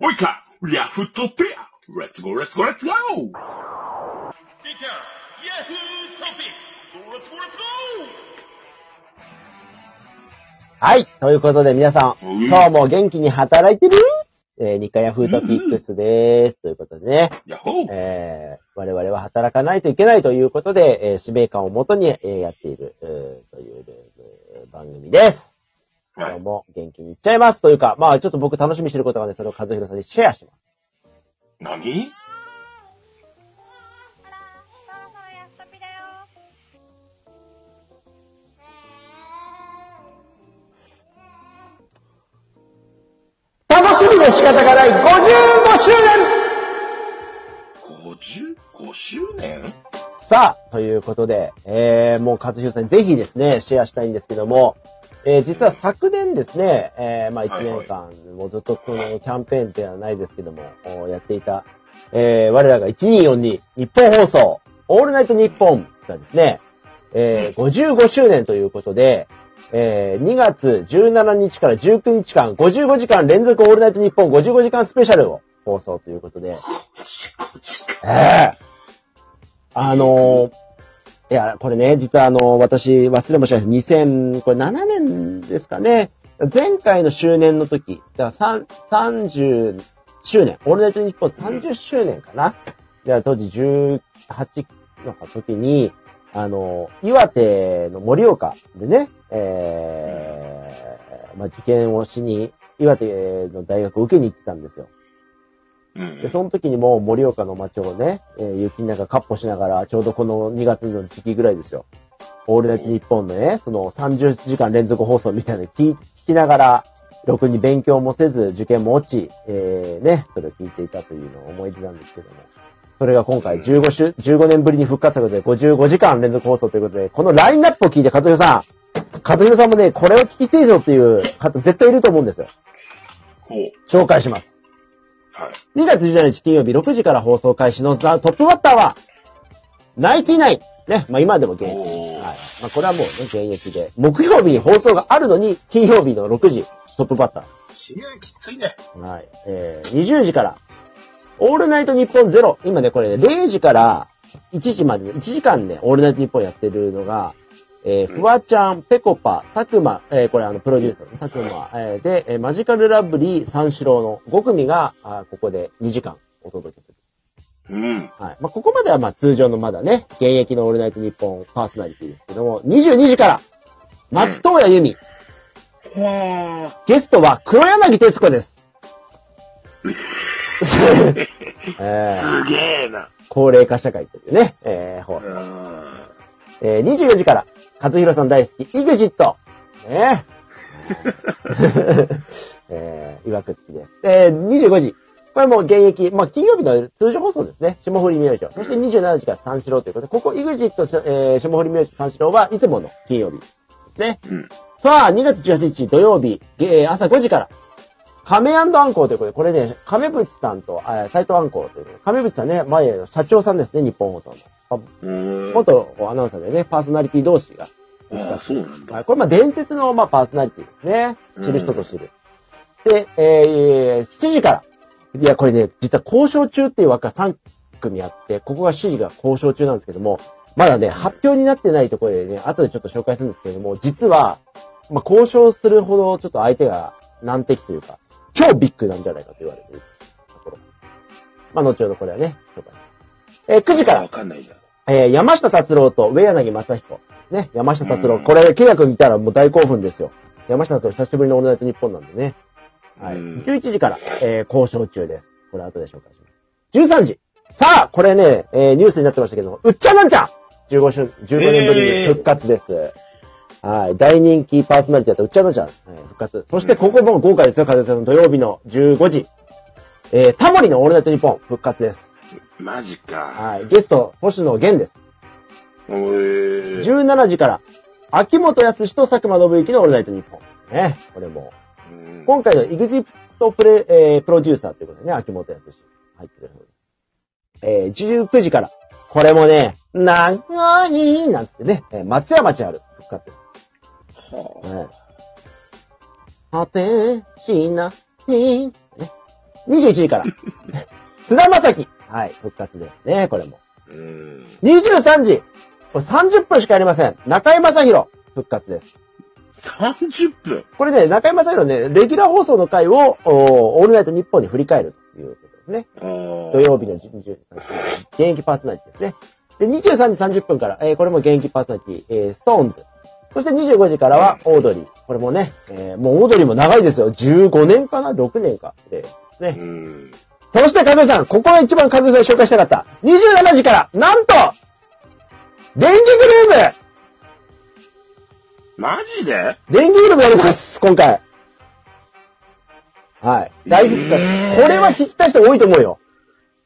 おいかヤフトピアレッツゴーレッツゴーレッツゴー Speaker, Yahoo Topics. Let's go, let's go! はい。ということで皆さん、うん今日も元気に働いてる？えー、日課ヤフートピックスです。ということでね、ヤッホーえー、我々は働かないといけないということで、えー使命感をもとに、えーやっている、えーという、えー番組です。今はい。日も元気にいっちゃいます。というか、まあちょっと僕楽しみにしてることがね、それを和弘さんにシェアします。何？楽しみで仕方がない55周年 ?55 周年さあ、ということで、えー、もう和弘さんにぜひですね、シェアしたいんですけども、えー、実は昨年ですね、えー、まあ1年間、もうずっとこのキャンペーンではないですけども、おやっていた、えー、我らが1242日本放送、オールナイトニッポンがですね、えー、55周年ということで、えー、2月17日から19日間、55時間連続オールナイトニッポン55時間スペシャルを放送ということで、ええあのーいや、これね、実はあのー私、忘れもしないです。2000、これ7年ですかね。前回の周年の時、だから3 30周年、オールナイトニッポン30周年かな。で、当時18の時に、あのー岩手の盛岡でね、えー、まあ、受験をしに、岩手の大学を受けに行ってたんですよ。うんで、その時にも盛岡の街をね、えー雪の中カッポしながら、ちょうどこの2月の時期ぐらいですよ。オールナイトニッポンのね、その30時間連続放送みたいなの聞聞きながら、ろくに勉強もせず、受験も落ち、えー、ね、それを聞いていたというのを思い出なんですけども。それが今回15週、15年ぶりに復活ということで、55時間連続放送ということで、このラインナップを聞いて、和弘さん、和弘さんもね、これを聞きてえぞっていう方絶対いると思うんですよ。紹介します。はい。2月17日金曜日6時から放送開始のザ・トップバッターは、ナインティナイン。ね。まあ今でも現役。はい。まあこれはもうね、現役で。木曜日に放送があるのに、金曜日の6時、トップバッタ支援きついね。ー。はい。えー、20時から、オールナイトニッポンゼロ。今ね、これね、0時から1時までの1時間ね、オールナイトニッポンやってるのが、えー、フワちゃん、ペコパ、佐久間、えー、これあの、プロデューサーの佐久間、えー、で、えーマジカルラブリー、三四郎の5組が、あーここで2時間お届けする。うん。はい。まあ、ここまではまあ通常のまだね、現役のオールナイトニッポンパーソナリティですけども、22時から、松任谷由実、はゲストは黒柳徹子です。えー、すげえな。高齢化社会というね、えー、ほううん。えー、24時から、和弘さん大好き、イグジット。ね えー、いわくつきです。えー、25時。これもう現役、まあ、金曜日の通常放送ですね。霜降り明星。そして27時から三四郎ということで、ここ、イグジット、えー、霜降り明星三四郎はいつもの金曜日ですね。うん。さあ、2月18日土曜日、えー朝5時から、亀アンコウということで、これね、亀渕さんと、あ斎藤アンコウという亀渕さんね、前の社長さんですね、日本放送の。元アナウンサーでね、パーソナリティ同士が。ああ、そうなんだ。はい、これまあ伝説のまあパーソナリティですね。知る人ぞ知る。で、えー、7時から。いや、これね、実は交渉中っていう枠が3組あって、ここが7時が交渉中なんですけども、まだね、発表になってないところでね、後でちょっと紹介するんですけれども、実は、まあ交渉するほどちょっと相手が難敵というか、超ビッグなんじゃないかと言われているところ。まあ後ほどこれはね、紹介します。えー9時からわ、かんないじゃん。えー山下達郎と上柳正彦。ね、山下達郎。うんこれ、契約見たらもう大興奮ですよ。山下達郎久しぶりのオールナイトニッポンなんでね。はい。うん11時から、えー交渉中です。これ後で紹介します。13時。さあ、これね、えーニュースになってましたけども、うっちゃなんちゃん !15 周、15年ぶりに復活です。はい。大人気パーソナリティだったうっちゃなんちゃん、はい復活。そしてここも豪華ですよ、風さんの土曜日の15時。えータモリのオールナイトニッポン復活です。マジか。はい。ゲスト、星野源です。おえー。17時から、秋元康と佐久間信之のオールナイトニッポン。ね。これも、うん今回の EXIT プレ、えープロデューサーということでね、秋元康入ってるそうです。えー、19時から、これもね、長いなんてね、えー松山千春復活です。はね。果てしない、ね。21時から。菅田将暉。はい、復活ですね、これも。うん。23時。これ30分しかありません。中居正広。復活です。30分？これね、中居正広ね、レギュラー放送の回を、おオールナイトニッポンに振り返るということですね。土土曜日の23時、現役パーソナリティですね。で、23時30分から、えーこれも現役パーソナリティ、えー、 SixTONES。そして25時からは、オードリー。これもね、えーもうオードリーも長いですよ。15年かな ?6 年か。で、ね。うん。そして、カズさん、ここが一番カズさん紹介したかった。27時から、なんと電気グルーマジで？ム電気グルームやります今回はい。大復活。えーこれは聞きたい人多いと思うよ。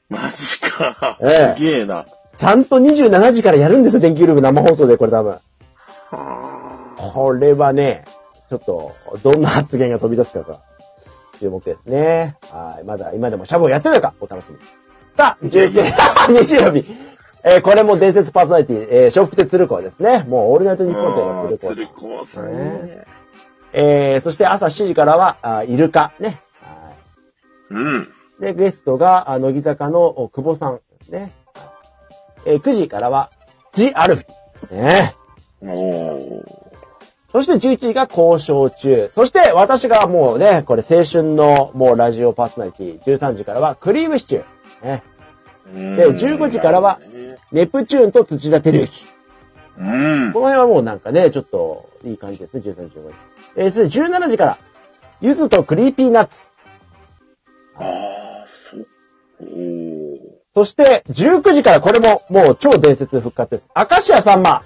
マジか。ええすげえな。ちゃんと27時からやるんですよ、電気グルーム生放送で、これ多分。はこれはね、ちょっと、どんな発言が飛び出すかが、注目ですね。はい。まだ、今でもシャブをやってるのか、お楽しみに。さあ、19、日曜日。えーこれも伝説パーソナリティ、えー、笑福亭鶴子ですね。もう、オールナイトあニッポンというのは鶴子。鶴子さんね。えー、そして朝7時からは、あイルカ、ね。はうん。いで、ゲストが、あ乃木坂のお久保さんですね。えー9時からは、ジ・アルフィ。ね。おー。そして11時が交渉中。そして私がもうね、これ青春のもうラジオパーソナリティ、13時からはクリームシチュー。ね。で15時からはネプチューンと土田照之。うん。この辺はもうなんかね、ちょっといい感じですね、13時、15時。えー、それで17時から、ゆずと Creepy Nuts。ああ、そっ。おー。そして19時からこれももう超伝説復活です。明石家さんま。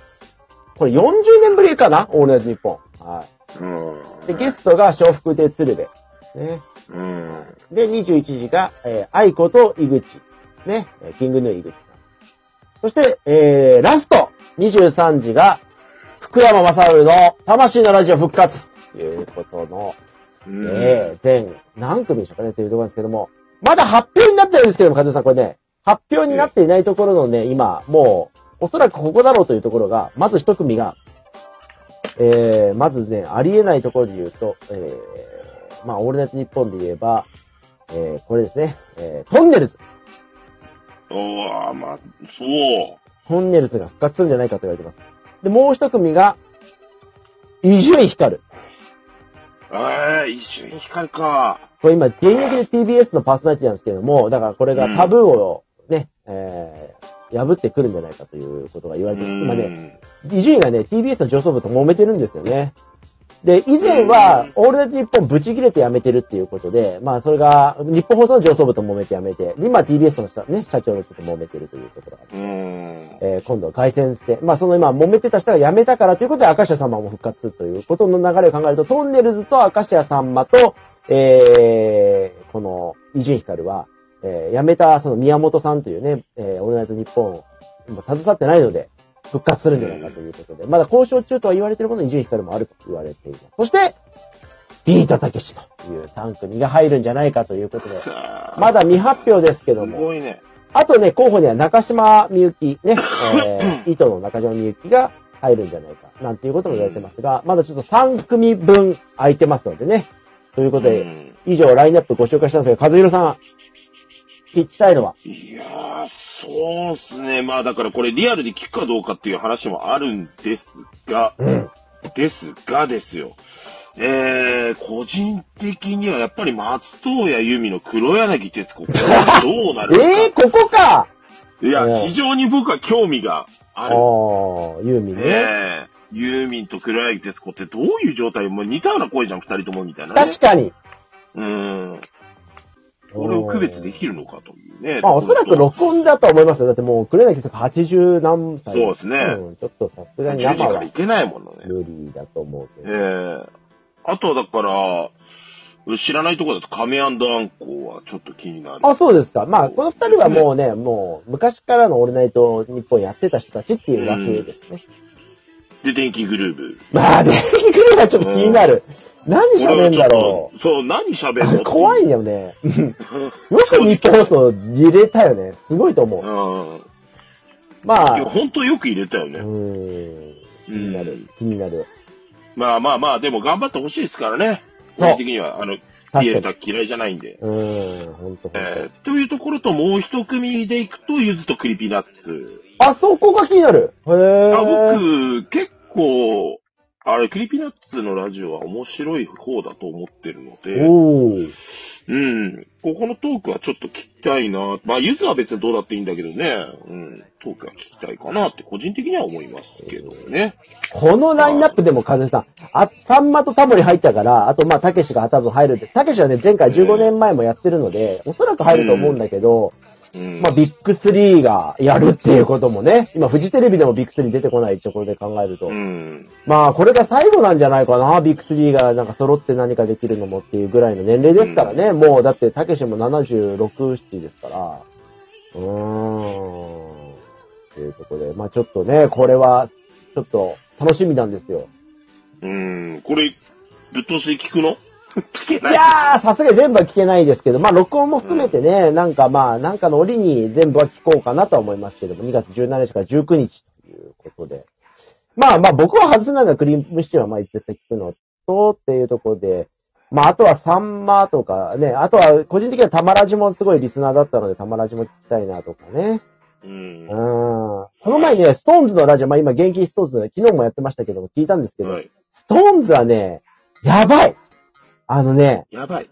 これ40年ぶりかなオールナイトニッポン。はうん。い。で、ゲストが笑福亭鶴瓶。ね。うん。で、21時が、えー、愛子と井口。ね。えー King Gnu 井口さん。そして、えー、ラスト !23 時が、福山雅治の魂のラジオ復活ということの、うんえー、全何組でしょうかねというところですけども、まだ発表になってるんですけども、和代さん、これね、発表になっていないところのね、今、もう、おそらくここだろうというところが、まず一組が、えー、まずね、ありえないところで言うと、えー、まあ、オールナイトニッポンで言えば、えー、これですね、えー、トンネルズ。おー、まあ、そう。トンネルズが復活するんじゃないかと言われてます。で、もう一組が、伊集院光。ええ、一瞬光か。これ今、現役で TBS のパーソナリティなんですけれども、だからこれがタブーをね、えー、破ってくるんじゃないかということが言われてます。今ね、ね。伊集院がね、TBS の上層部と揉めてるんですよね。で、以前は、オールナイトニッポンブチ切れて辞めてるっていうことで、まあ、それが、日本放送の上層部と揉めて辞めて、今 TBS の社,、ね、社長の人と揉めてるということがあってうん。えー今度は凱旋して、まあその今揉めてた人が辞めたからということで、明石家さんまも復活ということの流れを考えると、トンネルズと明石家さんまと、えー、この、伊集院光は、えー辞めたその宮本さんというね、えー、オールナイトニッポン、今携わってないので、復活するんじゃないかということで、まだ交渉中とは言われているもの伊集院光もあると言われています。そして、ビートたけしという3組が入るんじゃないかということで、まだ未発表ですけどすも、ごいね。あとね、候補には中島みゆき、ね、えー、糸の中島みゆきが入るんじゃないか、なんていうことも言われてますが、まだちょっと3組分空いてますのでね。ということで、うん以上ラインナップご紹介したんですが、和弘さん、聞きたいのは、いやー、そうっすね。まあだからこれリアルで聞くかどうかっていう話もあるんですが、うん。ですがですよ。えー、個人的にはやっぱり松任谷由実の黒柳徹子、これはどうなるのか。えー、ここかいや、うん非常に僕は興味があある。ー、ユーミンね。ええユーミンと黒柳徹子ってどういう状態？もう似たような声じゃん、二人ともみたいなね。確かに。うん。これを区別できるのかというね。まあ、おそらく録音だと思いますよ。だってもう、黒柳さん80何歳。そうですねうん、ちょっとさすが10に時生はいけないものね。無理だと思うけえど。えあとだから、知らないところだと亀アンコはちょっと気になる。あ、そうですか。まあ、この二人はもうね、もう、昔からのオールナイト日本やってた人たちっていうだけですね。で、電気グルーブ。まあ、電気グルーはちょっと気になる。何喋んだろう。そう、何喋るう。の？怖いよね。よく日本放送入れたよね。すごいと思う。うん。まいや、あ、ほんとよく入れたようね。ーん。気になる。気になる。まあまあまあ、でも頑張ってほしいですからね。個人的には。あの、ピエータ嫌いじゃないんで。うーん、ほんと。えー、というところともう一組でいくと、ゆずとクリピーナッツ。あ、そこが気になる。へえ。あ僕、結構、あれ、クリピーナッツのラジオは面白い方だと思ってるので、おー。うん。ここのトークはちょっと聞きたいな。まあ、ゆずは別にどうだっていいんだけどね。うん。トークは聞きたいかなって個人的には思いますけどね。このラインナップでも、風さん、あ、さんまとタモリ入ったから、あと、まあ、たけしが多分入るって、たけしはね、前回15年前もやってるので、おそらく入ると思うんだけど、うん。まあ、ビッグ3がやるっていうこともね、今、フジテレビでもビッグ3出てこないところで考えると、うん。まあ、これが最後なんじゃないかな、ビッグ3がなんか揃って何かできるのもっていうぐらいの年齢ですからね、もう、だって、たけしも76、7ですから、うーん、っていうところで、まあ、ちょっとね、これは、ちょっと、楽しみなんですよ。うん。これ、ぶっ通しで聞くの聞けいない。やー、さすがに全部は聞けないですけど、まあ、録音も含めてね、なんかまあ、なんかの折に全部は聞こうかなとは思いますけども、2月17日から19日ということで。まあまあ、僕は外せないのはクリームシチューはまあ、絶対聞くのと、っていうところで、まあ、あとはサンマとかね、あとは個人的にはタマラジもすごいリスナーだったので、タマラジも聞きたいなとかね。うんうん。。この前ね、ストーンズのラジオ、まあ今、元気ストーンズ、昨日もやってましたけども、聞いたんですけど、はい。ストーンズはね、やばいあのね、やばい。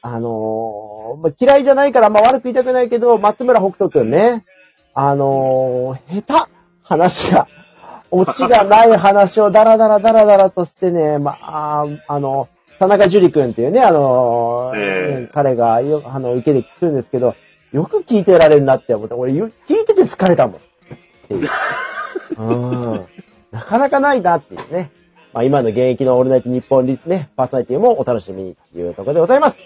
あのーまあ、嫌いじゃないから、まあ、悪く言いたくないけど、松村北斗くんね、あのー下手話が、オチがない話をダラダラダラダラとしてね、まあ、あの、田中樹くんっていうね、あのーええ彼がよ、あの、受けで聞くんですけど、よく聞いてられるなって思って、俺、よ聞いてて疲れたもん。っていう。うん。なかなかないなっていうね。まあ、今の現役のオールナイト日本リスね、パーソナリティもお楽しみにというところでございます。